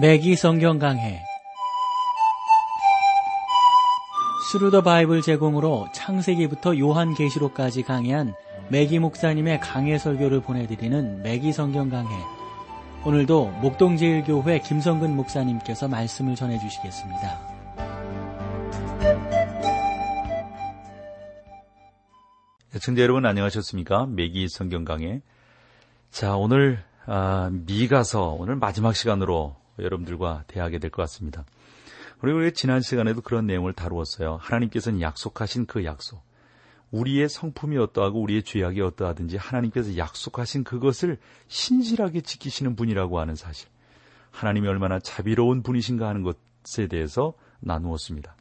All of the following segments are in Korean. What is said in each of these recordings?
매기 성경 강해 Thru the Bible 제공으로 창세기부터 요한계시록까지 강해한 매기 목사님의 강해 설교를 보내드리는 매기 성경 강해 오늘도 목동제일교회 김성근 목사님께서 말씀을 전해주시겠습니다. 청자 여러분 안녕하셨습니까? 매기 성경 강해 자 오늘 아, 미가서 오늘 마지막 시간으로 여러분들과 대하게 될 것 같습니다. 그리고 지난 시간에도 그런 내용을 다루었어요. 하나님께서는 약속하신 그 약속. 우리의 성품이 어떠하고 우리의 죄악이 어떠하든지 하나님께서 약속하신 그것을 신실하게 지키시는 분이라고 하는 사실. 하나님이 얼마나 자비로운 분이신가 하는 것에 대해서 나누었습니다.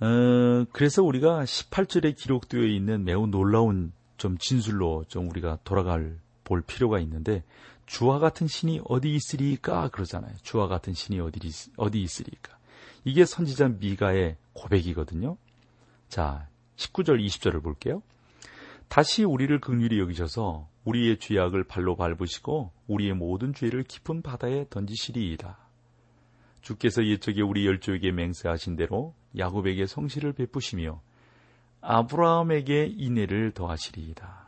어, 그래서 우리가 18절에 기록되어 있는 매우 놀라운 좀 진술로 좀 우리가 돌아갈 볼 필요가 있는데 주와 같은 신이 어디 있으리까 그러잖아요. 주와 같은 신이 어디, 어디 있으리까. 이게 선지자 미가의 고백이거든요. 자, 19절, 20절을 볼게요. 다시 우리를 극률히 여기셔서 우리의 죄악을 발로 밟으시고 우리의 모든 죄를 깊은 바다에 던지시리이다. 주께서 옛적에 우리 열조에게 맹세하신 대로 야곱에게 성실을 베푸시며 아브라함에게 인애를 더하시리이다.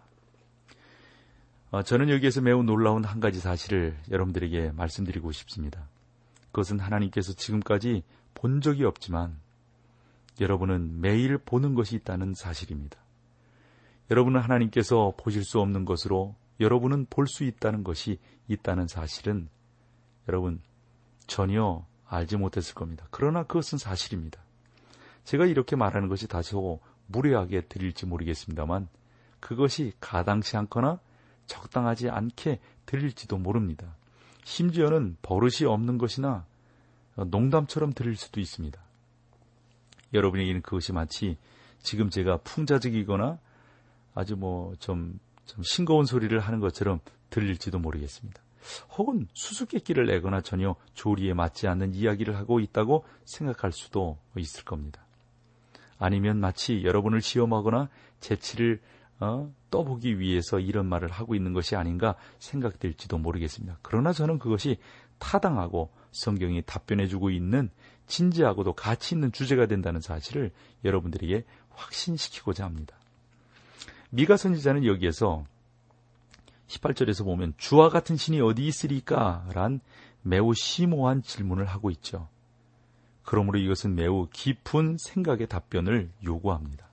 어, 저는 여기에서 매우 놀라운 한 가지 사실을 여러분들에게 말씀드리고 싶습니다. 그것은 하나님께서 지금까지 본 적이 없지만 여러분은 매일 보는 것이 있다는 사실입니다. 여러분은 하나님께서 보실 수 없는 것으로 여러분은 볼 수 있다는 것이 있다는 사실은 여러분 전혀 알지 못했을 겁니다. 그러나 그것은 사실입니다. 제가 이렇게 말하는 것이 다소 무례하게 들릴지 모르겠습니다만 그것이 가당치 않거나 적당하지 않게 들릴지도 모릅니다. 심지어는 버릇이 없는 것이나 농담처럼 들릴 수도 있습니다. 여러분에게는 그것이 마치 지금 제가 풍자적이거나 아주 뭐좀 좀 싱거운 소리를 하는 것처럼 들릴지도 모르겠습니다. 혹은 수수께끼를 내거나 전혀 조리에 맞지 않는 이야기를 하고 있다고 생각할 수도 있을 겁니다. 아니면 마치 여러분을 시험하거나 재치를 어, 떠보기 위해서 이런 말을 하고 있는 것이 아닌가 생각될지도 모르겠습니다. 그러나 저는 그것이 타당하고 성경이 답변해주고 있는 진지하고도 가치 있는 주제가 된다는 사실을 여러분들에게 확신시키고자 합니다. 미가 선지자는 여기에서 18절에서 보면 주와 같은 신이 어디 있으리까? 란 매우 심오한 질문을 하고 있죠. 그러므로 이것은 매우 깊은 생각의 답변을 요구합니다.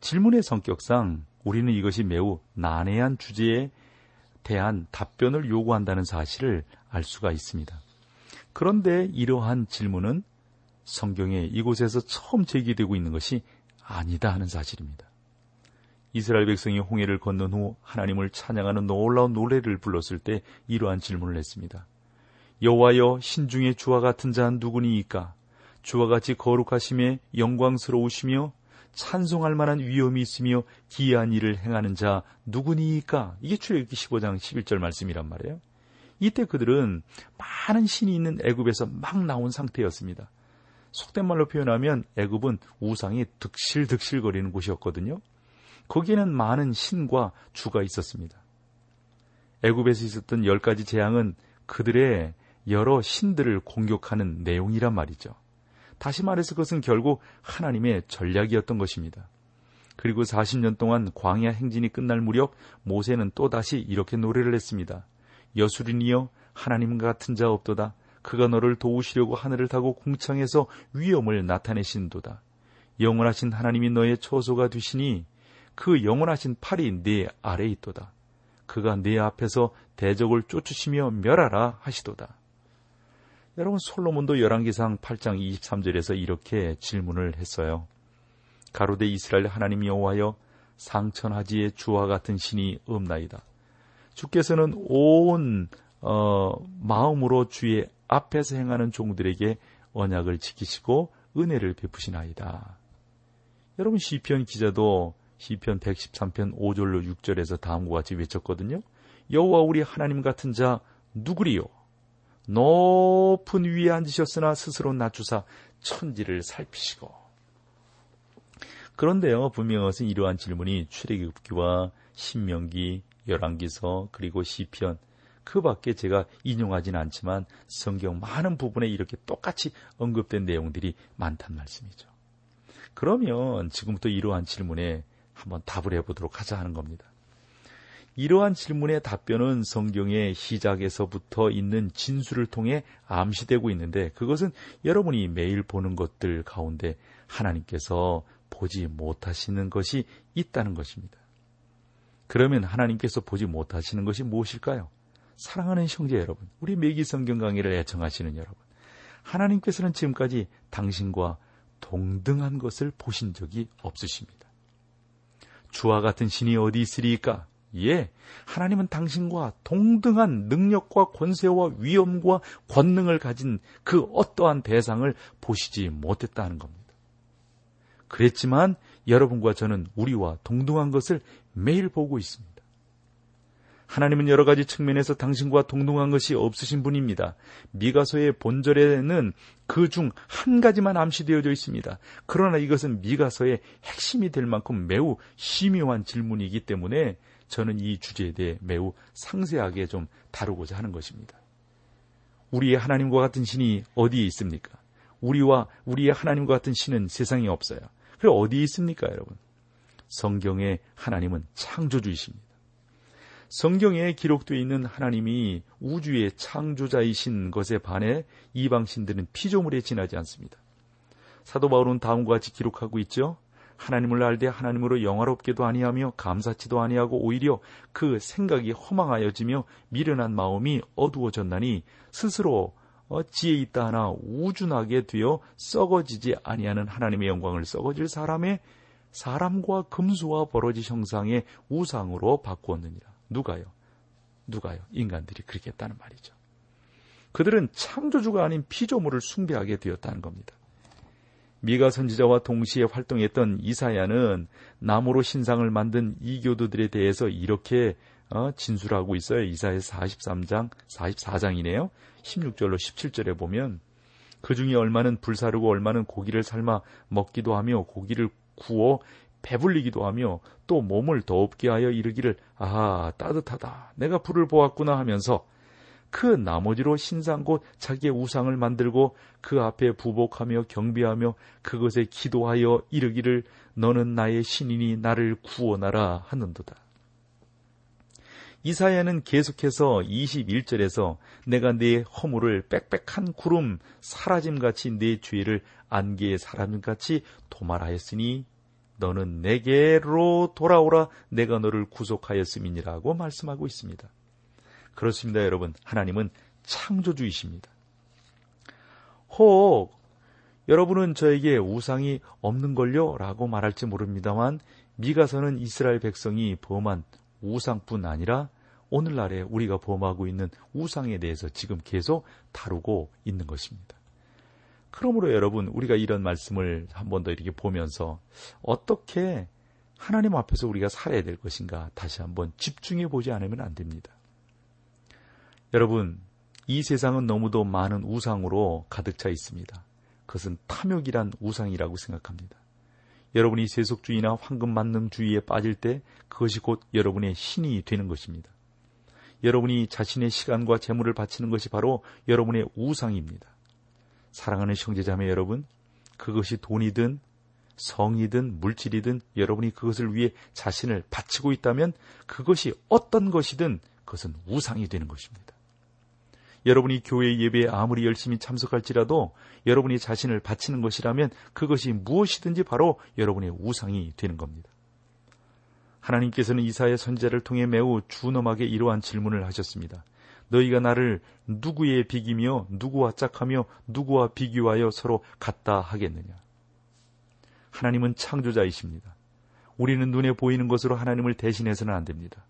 질문의 성격상 우리는 이것이 매우 난해한 주제에 대한 답변을 요구한다는 사실을 알 수가 있습니다. 그런데 이러한 질문은 성경에 이곳에서 처음 제기되고 있는 것이 아니다 하는 사실입니다. 이스라엘 백성이 홍해를 건넌 후 하나님을 찬양하는 놀라운 노래를 불렀을 때 이러한 질문을 했습니다. 여호와여 신중의 주와 같은 자는 누구니이까? 주와 같이 거룩하심에 영광스러우시며 찬송할 만한 위험이 있으며 기이한 일을 행하는 자 누구니까? 이게 출애굽기 15장 11절 말씀이란 말이에요. 이때 그들은 많은 신이 있는 애굽에서 막 나온 상태였습니다. 속된 말로 표현하면 애굽은 우상이 득실득실거리는 곳이었거든요. 거기에는 많은 신과 주가 있었습니다. 애굽에서 있었던 열 가지 재앙은 그들의 여러 신들을 공격하는 내용이란 말이죠. 다시 말해서 그것은 결국 하나님의 전략이었던 것입니다. 그리고 40년 동안 광야 행진이 끝날 무렵 모세는 또다시 이렇게 노래를 했습니다. 여수린이여 하나님 같은 자 없도다. 그가 너를 도우시려고 하늘을 타고 궁창에서 위엄을 나타내신도다. 영원하신 하나님이 너의 처소가 되시니 그 영원하신 팔이 네 아래 있도다. 그가 네 앞에서 대적을 쫓으시며 멸하라 하시도다. 여러분 솔로몬도 열왕기상 8장 23절에서 이렇게 질문을 했어요. 가로대 이스라엘 하나님 여호와여 상천하지의 주와 같은 신이 없나이다. 주께서는 온 어, 마음으로 주의 앞에서 행하는 종들에게 언약을 지키시고 은혜를 베푸시나이다. 여러분 시편 기자도 시편 113편 5절로 6절에서 다음과 같이 외쳤거든요. 여호와 우리 하나님 같은 자 누구리요? 높은 위에 앉으셨으나 스스로 낮추사 천지를 살피시고. 그런데요, 분명한 것은 이러한 질문이 출애굽기와 신명기, 열왕기서 그리고 시편 그 밖에 제가 인용하지는 않지만 성경 많은 부분에 이렇게 똑같이 언급된 내용들이 많단 말씀이죠. 그러면 지금부터 이러한 질문에 한번 답을 해보도록 하자 하는 겁니다. 이러한 질문의 답변은 성경의 시작에서부터 있는 진술을 통해 암시되고 있는데 그것은 여러분이 매일 보는 것들 가운데 하나님께서 보지 못하시는 것이 있다는 것입니다. 그러면 하나님께서 보지 못하시는 것이 무엇일까요? 사랑하는 형제 여러분, 우리 매기 성경 강의를 애청하시는 여러분, 하나님께서는 지금까지 당신과 동등한 것을 보신 적이 없으십니다. 주와 같은 신이 어디 있으리까? 예, 하나님은 당신과 동등한 능력과 권세와 위엄과 권능을 가진 그 어떠한 대상을 보시지 못했다는 겁니다. 그랬지만 여러분과 저는 우리와 동등한 것을 매일 보고 있습니다. 하나님은 여러 가지 측면에서 당신과 동등한 것이 없으신 분입니다. 미가서의 본절에는 그 중 한 가지만 암시되어져 있습니다. 그러나 이것은 미가서의 핵심이 될 만큼 매우 심오한 질문이기 때문에 저는 이 주제에 대해 매우 상세하게 좀 다루고자 하는 것입니다. 우리의 하나님과 같은 신이 어디에 있습니까? 우리와 우리의 하나님과 같은 신은 세상에 없어요. 그리고 어디에 있습니까, 여러분? 성경의 하나님은 창조주이십니다. 성경에 기록되어 있는 하나님이 우주의 창조자이신 것에 반해 이방신들은 피조물에 지나지 않습니다. 사도 바울은 다음과 같이 기록하고 있죠. 하나님을 알되 하나님으로 영화롭게도 아니하며 감사치도 아니하고 오히려 그 생각이 허망하여지며 미련한 마음이 어두워졌나니 스스로 어, 지혜 있다 하나 우준하게 되어 썩어지지 아니하는 하나님의 영광을 썩어질 사람의 사람과 금수와 버러지 형상의 우상으로 바꾸었느니라. 누가요? 누가요? 인간들이 그렇게 했다는 말이죠. 그들은 창조주가 아닌 피조물을 숭배하게 되었다는 겁니다. 미가 선지자와 동시에 활동했던 이사야는 나무로 신상을 만든 이교도들에 대해서 이렇게 어, 진술하고 있어요. 이사야 43장, 44장이네요. 16절로 17절에 보면 그 중에 얼마는 불사르고 얼마는 고기를 삶아 먹기도 하며 고기를 구워 배불리기도 하며 또 몸을 더웁게 하여 이르기를 아하 따뜻하다 내가 불을 보았구나 하면서 그 나머지로 신상 곧 자기의 우상을 만들고 그 앞에 부복하며 경배하며 그것에 기도하여 이르기를 너는 나의 신이니 나를 구원하라 하는도다. 이사야는 계속해서 21절에서 내가 네 허물을 빽빽한 구름 사라짐같이 네 죄를 안개의 사람같이 도말하였으니 너는 내게로 돌아오라 내가 너를 구속하였음이니라고 말씀하고 있습니다. 그렇습니다, 여러분. 하나님은 창조주이십니다. 혹 여러분은 저에게 우상이 없는걸요? 라고 말할지 모릅니다만 미가서는 이스라엘 백성이 범한 우상뿐 아니라 오늘날에 우리가 범하고 있는 우상에 대해서 지금 계속 다루고 있는 것입니다. 그러므로 여러분 우리가 이런 말씀을 한 번 더 이렇게 보면서 어떻게 하나님 앞에서 우리가 살아야 될 것인가 다시 한번 집중해 보지 않으면 안 됩니다. 여러분, 이 세상은 너무도 많은 우상으로 가득 차 있습니다. 그것은 탐욕이란 우상이라고 생각합니다. 여러분이 세속주의나 황금만능주의에 빠질 때 그것이 곧 여러분의 신이 되는 것입니다. 여러분이 자신의 시간과 재물을 바치는 것이 바로 여러분의 우상입니다. 사랑하는 형제자매 여러분, 그것이 돈이든 성이든 물질이든 여러분이 그것을 위해 자신을 바치고 있다면 그것이 어떤 것이든 그것은 우상이 되는 것입니다. 여러분이 교회 예배에 아무리 열심히 참석할지라도 여러분이 자신을 바치는 것이라면 그것이 무엇이든지 바로 여러분의 우상이 되는 겁니다. 하나님께서는 이사의 선제를 통해 매우 준엄하게 이러한 질문을 하셨습니다. 너희가 나를 누구에 비기며 누구와 짝하며 누구와 비교하여 서로 같다 하겠느냐? 하나님은 창조자이십니다. 우리는 눈에 보이는 것으로 하나님을 대신해서는 안 됩니다.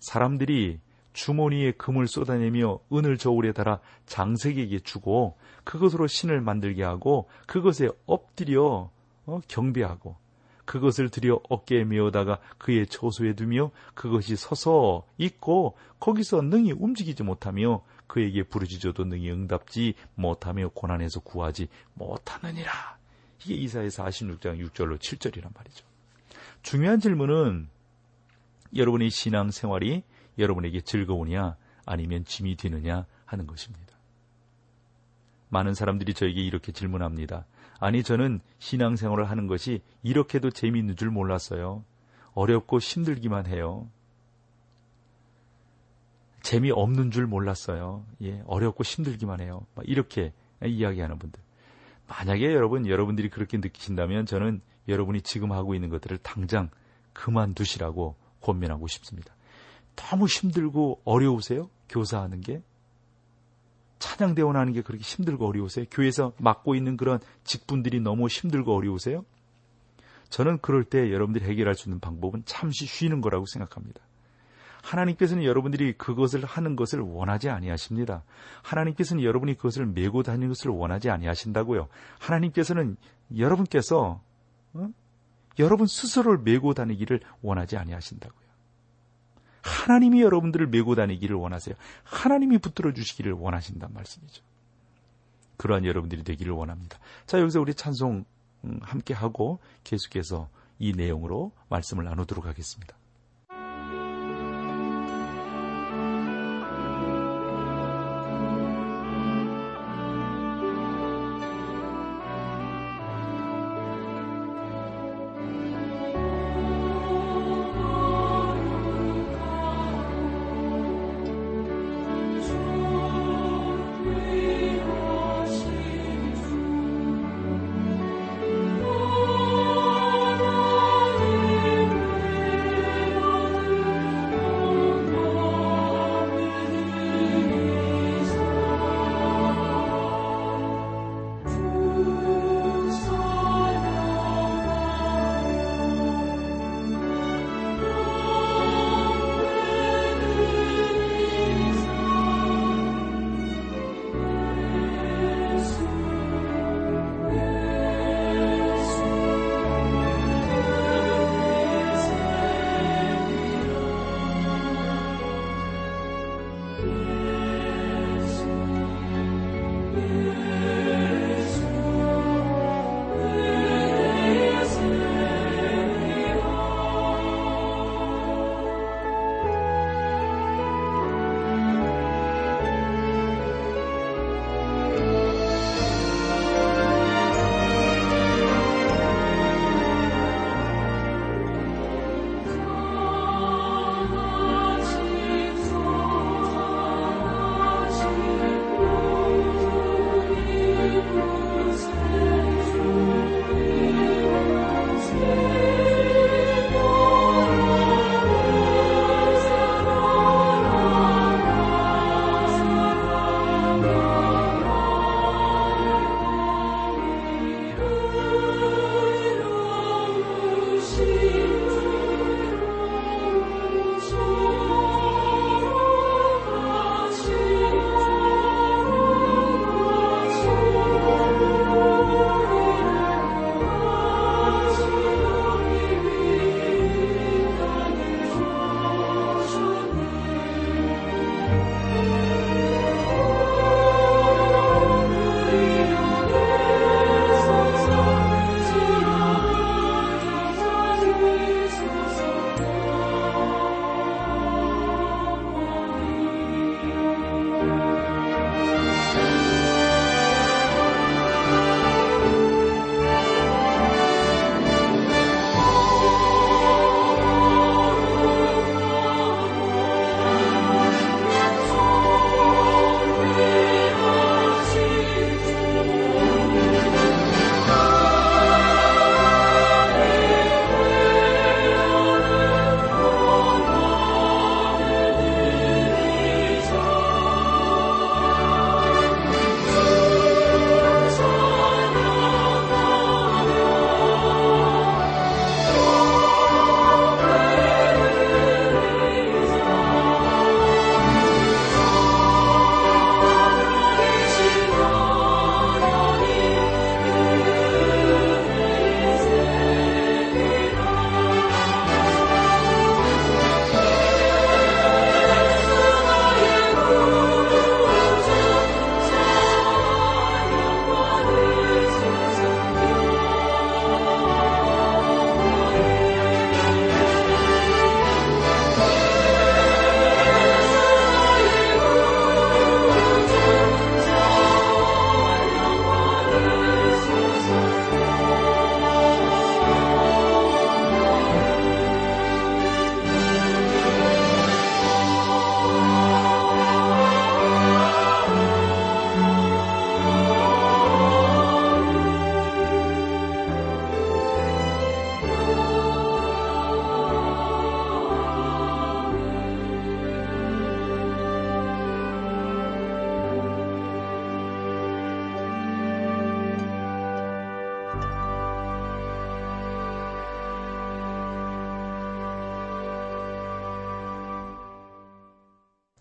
사람들이 주머니에 금을 쏟아내며 은을 저울에 달아 장색에게 주고 그것으로 신을 만들게 하고 그것에 엎드려 어, 경배하고 그것을 들여 어깨에 메어다가 그의 처소에 두며 그것이 서서 있고 거기서 능히 움직이지 못하며 그에게 부르짖어도 능히 응답지 못하며 고난에서 구하지 못하느니라. 이게 이사의 46장 6절로 7절이란 말이죠. 중요한 질문은 여러분의 신앙 생활이 여러분에게 즐거우냐 아니면 짐이 되느냐 하는 것입니다. 많은 사람들이 저에게 이렇게 질문합니다. 아니, 저는 신앙생활을 하는 것이 이렇게도 재미있는 줄 몰랐어요. 어렵고 힘들기만 해요. 재미없는 줄 몰랐어요. 예, 어렵고 힘들기만 해요. 이렇게 이야기하는 분들. 만약에 여러분, 여러분들이 그렇게 느끼신다면 저는 여러분이 지금 하고 있는 것들을 당장 그만두시라고 권면하고 싶습니다. 너무 힘들고 어려우세요? 교사하는 게? 찬양 대원 하는 게 그렇게 힘들고 어려우세요? 교회에서 맡고 있는 그런 직분들이 너무 힘들고 어려우세요? 저는 그럴 때 여러분들이 해결할 수 있는 방법은 잠시 쉬는 거라고 생각합니다. 하나님께서는 여러분들이 그것을 하는 것을 원하지 아니하십니다. 하나님께서는 여러분이 그것을 메고 다니는 것을 원하지 아니하신다고요. 하나님께서는 여러분께서 어? 여러분 스스로를 메고 다니기를 원하지 아니하신다고요. 하나님이 여러분들을 메고 다니기를 원하세요. 하나님이 붙들어 주시기를 원하신단 말씀이죠. 그러한 여러분들이 되기를 원합니다. 자, 여기서 우리 찬송 음, 함께 하고 계속해서 이 내용으로 말씀을 나누도록 하겠습니다. you.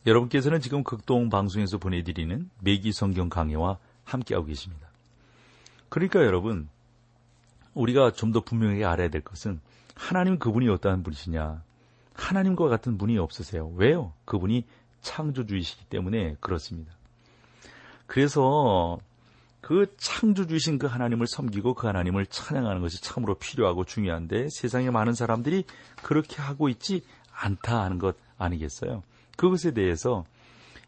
여러분께서는 지금 극동 방송에서 보내드리는 매기 성경 강해와 함께하고 계십니다. 그러니까 여러분, 우리가 좀 더 분명하게 알아야 될 것은 하나님 그분이 어떠한 분이시냐. 하나님과 같은 분이 없으세요. 왜요? 그분이 창조주이시기 때문에 그렇습니다. 그래서 그 창조주이신 그 하나님을 섬기고 그 하나님을 찬양하는 것이 참으로 필요하고 중요한데 세상에 많은 사람들이 그렇게 하고 있지 않다 하는 것 아니겠어요? 그것에 대해서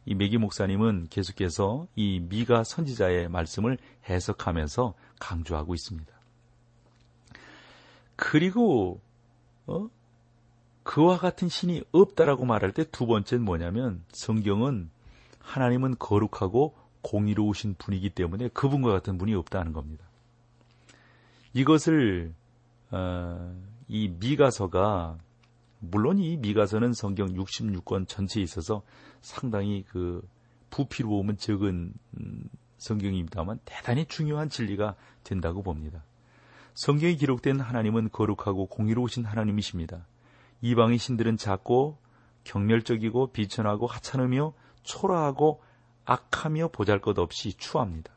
이 메기 목사님은 계속해서 이 미가 선지자의 말씀을 해석하면서 강조하고 있습니다. 그리고 어? 그와 같은 신이 없다라고 말할 때 두 번째는 뭐냐면 성경은 하나님은 거룩하고 공의로우신 분이기 때문에 그분과 같은 분이 없다는 겁니다. 이것을 어, 이 미가서가 물론 이 미가서는 성경 66권 전체에 있어서 상당히 그 부피로움은 적은 음, 성경입니다만 대단히 중요한 진리가 된다고 봅니다. 성경에 기록된 하나님은 거룩하고 공의로우신 하나님이십니다. 이방의 신들은 작고 경멸적이고 비천하고 하찮으며 초라하고 악하며 보잘것없이 추합니다.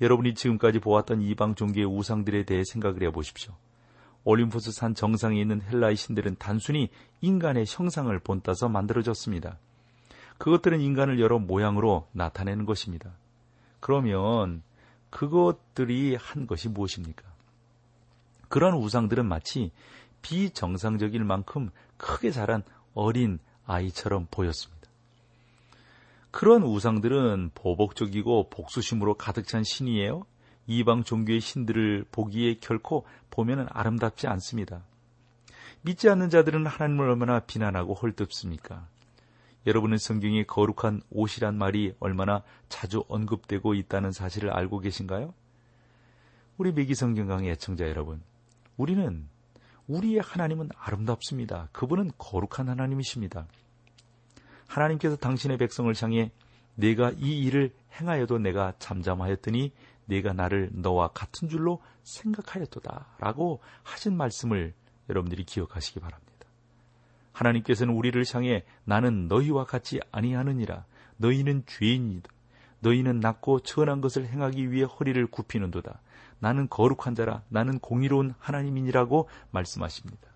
여러분이 지금까지 보았던 이방 종교의 우상들에 대해 생각을 해보십시오. 올림푸스 산 정상에 있는 헬라의 신들은 단순히 인간의 형상을 본따서 만들어졌습니다. 그것들은 인간을 여러 모양으로 나타내는 것입니다. 그러면 그것들이 한 것이 무엇입니까? 그런 우상들은 마치 비정상적일 만큼 크게 자란 어린 아이처럼 보였습니다. 그런 우상들은 보복적이고 복수심으로 가득 찬 신이에요. 이방 종교의 신들을 보기에 결코 보면 아름답지 않습니다. 믿지 않는 자들은 하나님을 얼마나 비난하고 헐뜯습니까? 여러분은 성경에 거룩한 옷이란 말이 얼마나 자주 언급되고 있다는 사실을 알고 계신가요? 우리 매기 성경강의 애청자 여러분, 우리는 우리의 하나님은 아름답습니다. 그분은 거룩한 하나님이십니다. 하나님께서 당신의 백성을 향해 내가 이 일을 행하여도 내가 잠잠하였더니 내가 나를 너와 같은 줄로 생각하였도다. 라고 하신 말씀을 여러분들이 기억하시기 바랍니다. 하나님께서는 우리를 향해 나는 너희와 같이 아니하느니라. 너희는 죄인이다. 너희는 낮고 천한 것을 행하기 위해 허리를 굽히는도다. 나는 거룩한 자라. 나는 공의로운 하나님이니라고 말씀하십니다.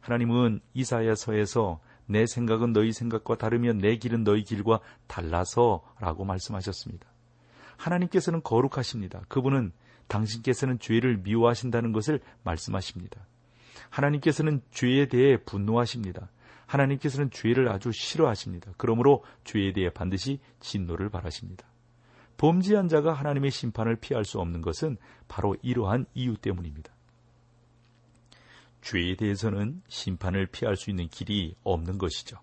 하나님은 이사야서에서 내 생각은 너희 생각과 다르며 내 길은 너희 길과 달라서 라고 말씀하셨습니다. 하나님께서는 거룩하십니다. 그분은 당신께서는 죄를 미워하신다는 것을 말씀하십니다. 하나님께서는 죄에 대해 분노하십니다. 하나님께서는 죄를 아주 싫어하십니다. 그러므로 죄에 대해 반드시 진노를 바라십니다. 범죄한 자가 하나님의 심판을 피할 수 없는 것은 바로 이러한 이유 때문입니다. 죄에 대해서는 심판을 피할 수 있는 길이 없는 것이죠.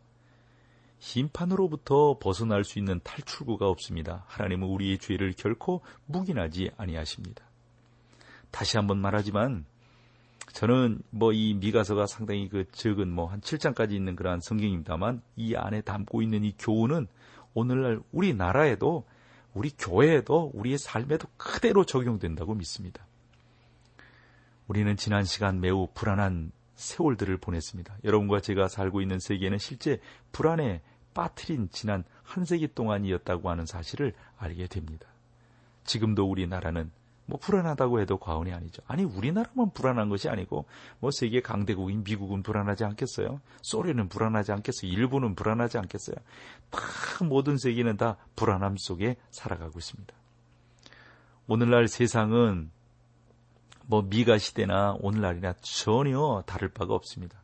심판으로부터 벗어날 수 있는 탈출구가 없습니다. 하나님은 우리의 죄를 결코 묵인하지 아니하십니다. 다시 한번 말하지만 저는 뭐 이 미가서가 상당히 그 적은 뭐 한 7장까지 있는 그러한 성경입니다만 이 안에 담고 있는 이 교훈은 오늘날 우리나라에도 우리 교회에도 우리의 삶에도 그대로 적용된다고 믿습니다. 우리는 지난 시간 매우 불안한 세월들을 보냈습니다. 여러분과 제가 살고 있는 세계는 실제 불안에 빠뜨린 지난 한 세기 동안이었다고 하는 사실을 알게 됩니다. 지금도 우리나라는 뭐 불안하다고 해도 과언이 아니죠. 아니 우리나라만 불안한 것이 아니고 뭐 세계 강대국인 미국은 불안하지 않겠어요? 소련은 불안하지 않겠어요? 일본은 불안하지 않겠어요? 다 모든 세계는 다 불안함 속에 살아가고 있습니다. 오늘날 세상은 뭐 미가 시대나 오늘날이나 전혀 다를 바가 없습니다.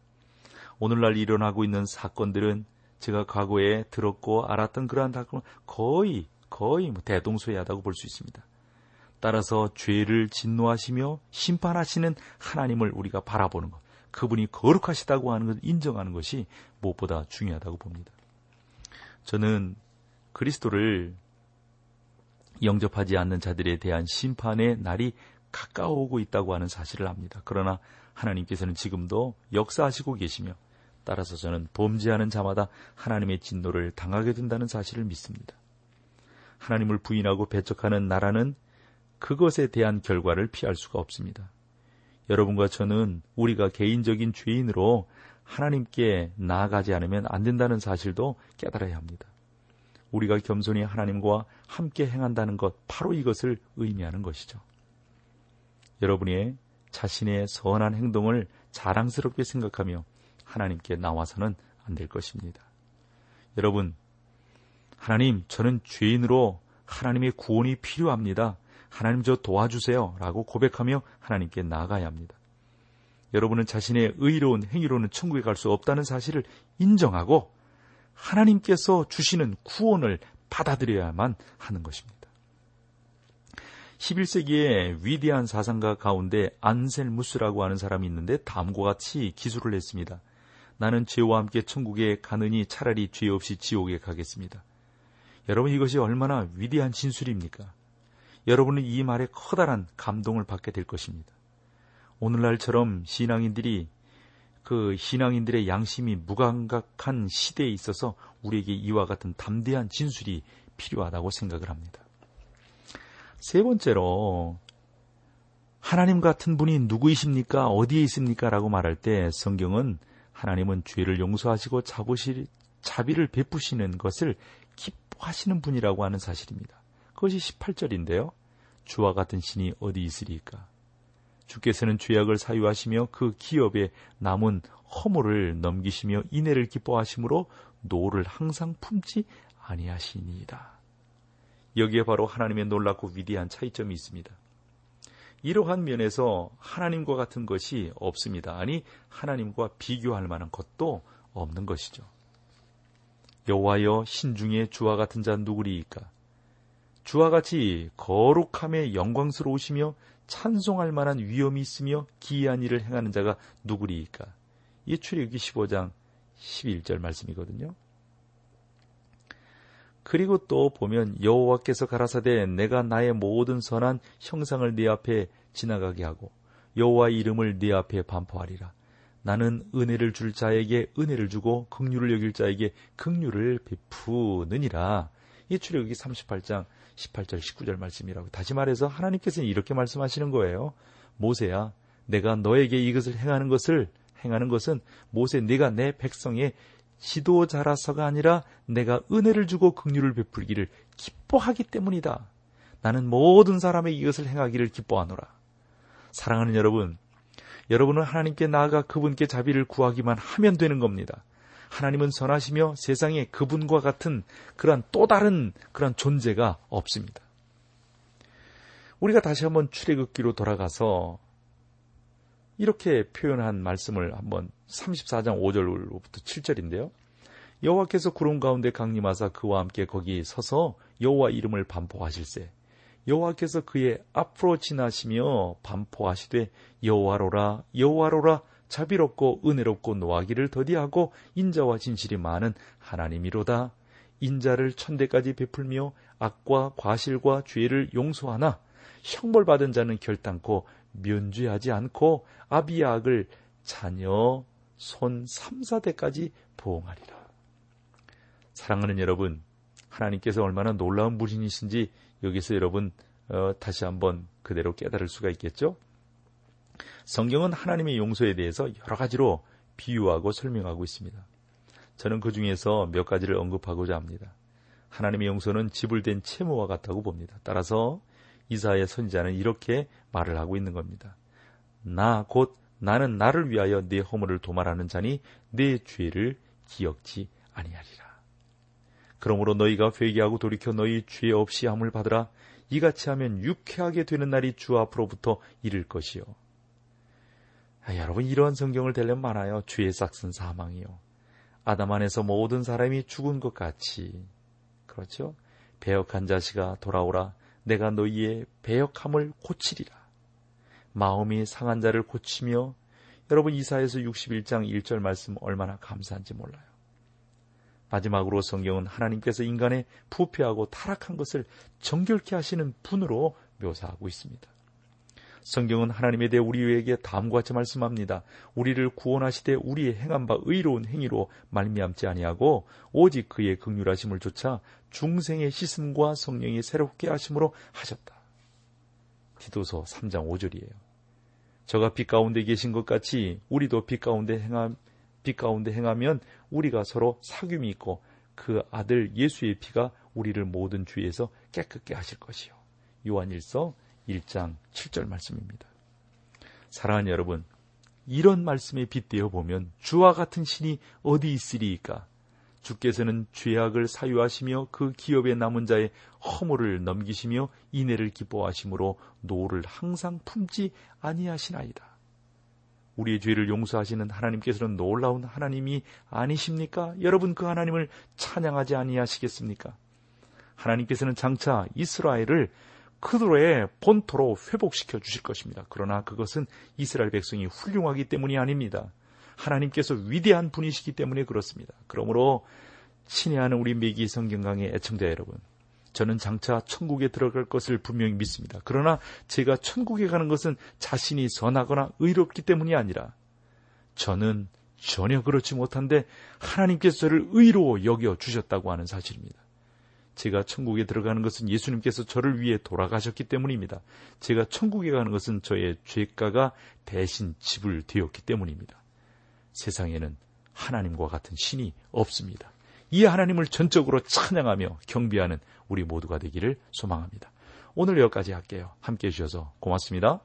오늘날 일어나고 있는 사건들은 제가 과거에 들었고 알았던 그러한 사건 거의 거의 뭐 대동소이하다고 볼 수 있습니다. 따라서 죄를 진노하시며 심판하시는 하나님을 우리가 바라보는 것, 그분이 거룩하시다고 하는 것을 인정하는 것이 무엇보다 중요하다고 봅니다. 저는 그리스도를 영접하지 않는 자들에 대한 심판의 날이 가까워오고 있다고 하는 사실을 압니다. 그러나 하나님께서는 지금도 역사하시고 계시며 따라서 저는 범죄하는 자마다 하나님의 진노를 당하게 된다는 사실을 믿습니다. 하나님을 부인하고 배척하는 나라는 그것에 대한 결과를 피할 수가 없습니다. 여러분과 저는 우리가 개인적인 죄인으로 하나님께 나아가지 않으면 안 된다는 사실도 깨달아야 합니다. 우리가 겸손히 하나님과 함께 행한다는 것, 바로 이것을 의미하는 것이죠. 여러분의 자신의 선한 행동을 자랑스럽게 생각하며 하나님께 나와서는 안 될 것입니다. 여러분, 하나님, 저는 죄인으로 하나님의 구원이 필요합니다. 하나님 저 도와주세요. 라고 고백하며 하나님께 나아가야 합니다. 여러분은 자신의 의로운 행위로는 천국에 갈 수 없다는 사실을 인정하고 하나님께서 주시는 구원을 받아들여야만 하는 것입니다. 11세기의 위대한 사상가 가운데 안셀무스라고 하는 사람이 있는데 다음과 같이 기술을 했습니다. 나는 죄와 함께 천국에 가느니 차라리 죄 없이 지옥에 가겠습니다. 여러분 이것이 얼마나 위대한 진술입니까? 여러분은 이 말에 커다란 감동을 받게 될 것입니다. 오늘날처럼 신앙인들이 그 신앙인들의 양심이 무감각한 시대에 있어서 우리에게 이와 같은 담대한 진술이 필요하다고 생각을 합니다. 세 번째로 하나님 같은 분이 누구이십니까? 어디에 있습니까? 라고 말할 때 성경은 하나님은 죄를 용서하시고 자부실, 자비를 베푸시는 것을 기뻐하시는 분이라고 하는 사실입니다. 그것이 18절인데요. 주와 같은 신이 어디 있으리까? 주께서는 죄악을 사유하시며 그 기업에 남은 허물을 넘기시며 인애를 기뻐하시므로 노를 항상 품지 아니하시니이다. 여기에 바로 하나님의 놀랍고 위대한 차이점이 있습니다. 이러한 면에서 하나님과 같은 것이 없습니다. 아니 하나님과 비교할 만한 것도 없는 것이죠. 여호와여 신중에 주와 같은 자 누구리이까? 주와 같이 거룩함에 영광스러우시며 찬송할 만한 위엄이 있으며 기이한 일을 행하는 자가 누구리이까? 이 출애굽기 15장 11절 말씀이거든요. 그리고 또 보면 여호와께서 가라사대 내가 나의 모든 선한 형상을 네 앞에 지나가게 하고 여호와 이름을 네 앞에 반포하리라. 나는 은혜를 줄 자에게 은혜를 주고 긍휼을 여길 자에게 긍휼을 베푸느니라. 이 출애굽기 38장 18절 19절 말씀이라고 다시 말해서 하나님께서는 이렇게 말씀하시는 거예요. 모세야, 내가 너에게 이것을 행하는 것을 행하는 것은 모세 네가 내 백성의 지도자라서가 아니라 내가 은혜를 주고 긍휼을 베풀기를 기뻐하기 때문이다. 나는 모든 사람에게 이것을 행하기를 기뻐하노라. 사랑하는 여러분, 여러분은 하나님께 나아가 그분께 자비를 구하기만 하면 되는 겁니다. 하나님은 선하시며 세상에 그분과 같은 그러한 또 다른 그러한 존재가 없습니다. 우리가 다시 한번 출애굽기로 돌아가서 이렇게 표현한 말씀을 한번 34장 5절로부터 7절인데요. 여호와께서 구름 가운데 강림하사 그와 함께 거기 서서 여호와 이름을 반포하실세. 여호와께서 그의 앞으로 지나시며 반포하시되 여호와로라 여호와로라 자비롭고 은혜롭고 노하기를 더디하고 인자와 진실이 많은 하나님이로다. 인자를 천대까지 베풀며 악과 과실과 죄를 용서하나 형벌받은 자는 결단코 면죄하지 않고 아비약을 자녀 손 3, 4대까지 보응하리라. 사랑하는 여러분, 하나님께서 얼마나 놀라운 분이신지 여기서 여러분 어, 다시 한번 그대로 깨달을 수가 있겠죠? 성경은 하나님의 용서에 대해서 여러 가지로 비유하고 설명하고 있습니다. 저는 그 중에서 몇 가지를 언급하고자 합니다. 하나님의 용서는 지불된 채무와 같다고 봅니다. 따라서 이사의 선지자는 이렇게 말을 하고 있는 겁니다. 나 곧 나는 나를 위하여 네 허물을 도말하는 자니 네 죄를 기억지 아니하리라. 그러므로 너희가 회개하고 돌이켜 너희 죄 없이 함을 받으라. 이같이 하면 유쾌하게 되는 날이 주 앞으로부터 이를 것이요. 아, 여러분 이러한 성경을 대려면 많아요. 죄의 싹슨 사망이요. 아담 안에서 모든 사람이 죽은 것 같이 그렇죠. 배역한 자식아 돌아오라. 내가 너희의 배역함을 고치리라. 마음이 상한 자를 고치며 여러분 이사에서 61장 1절 말씀 얼마나 감사한지 몰라요. 마지막으로 성경은 하나님께서 인간의 부패하고 타락한 것을 정결케 하시는 분으로 묘사하고 있습니다. 성경은 하나님에 대해 우리에게 다음과 같이 말씀합니다. 우리를 구원하시되 우리의 행한 바 의로운 행위로 말미암지 아니하고 오직 그의 극률하심을 조차 중생의 씻음과 성령이 새롭게 하심으로 하셨다. 디도서 3장 5절이에요. 저가 빛 가운데 계신 것 같이 우리도 빛 가운데 행함 빛 가운데 행하면 우리가 서로 사귐이 있고 그 아들 예수의 피가 우리를 모든 주에서 깨끗게 하실 것이요. 요한일서 1장 7절 말씀입니다. 사랑하는 여러분, 이런 말씀에 빗대어 보면 주와 같은 신이 어디 있으리이까? 주께서는 죄악을 사유하시며 그 기업에 남은 자의 허물을 넘기시며 인애를 기뻐하심으로 노를 항상 품지 아니하시나이다. 우리의 죄를 용서하시는 하나님께서는 놀라운 하나님이 아니십니까? 여러분 그 하나님을 찬양하지 아니하시겠습니까? 하나님께서는 장차 이스라엘을 그들의 본토로 회복시켜 주실 것입니다. 그러나 그것은 이스라엘 백성이 훌륭하기 때문이 아닙니다. 하나님께서 위대한 분이시기 때문에 그렇습니다. 그러므로 친애하는 우리 매기 성경강의 애청자 여러분, 저는 장차 천국에 들어갈 것을 분명히 믿습니다. 그러나 제가 천국에 가는 것은 자신이 선하거나 의롭기 때문이 아니라 저는 전혀 그렇지 못한데 하나님께서 저를 의로 여겨 주셨다고 하는 사실입니다. 제가 천국에 들어가는 것은 예수님께서 저를 위해 돌아가셨기 때문입니다. 제가 천국에 가는 것은 저의 죄가가 대신 지불되었기 때문입니다. 세상에는 하나님과 같은 신이 없습니다. 이 하나님을 전적으로 찬양하며 경배하는 우리 모두가 되기를 소망합니다. 오늘 여기까지 할게요. 함께 해주셔서 고맙습니다.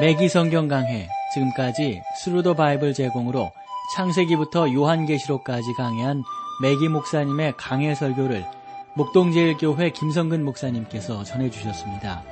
매기 성경 강해 지금까지 Thru the Bible 제공으로 창세기부터 요한계시록까지 강해한 매기 목사님의 강해 설교를 목동제일교회 김성근 목사님께서 전해주셨습니다.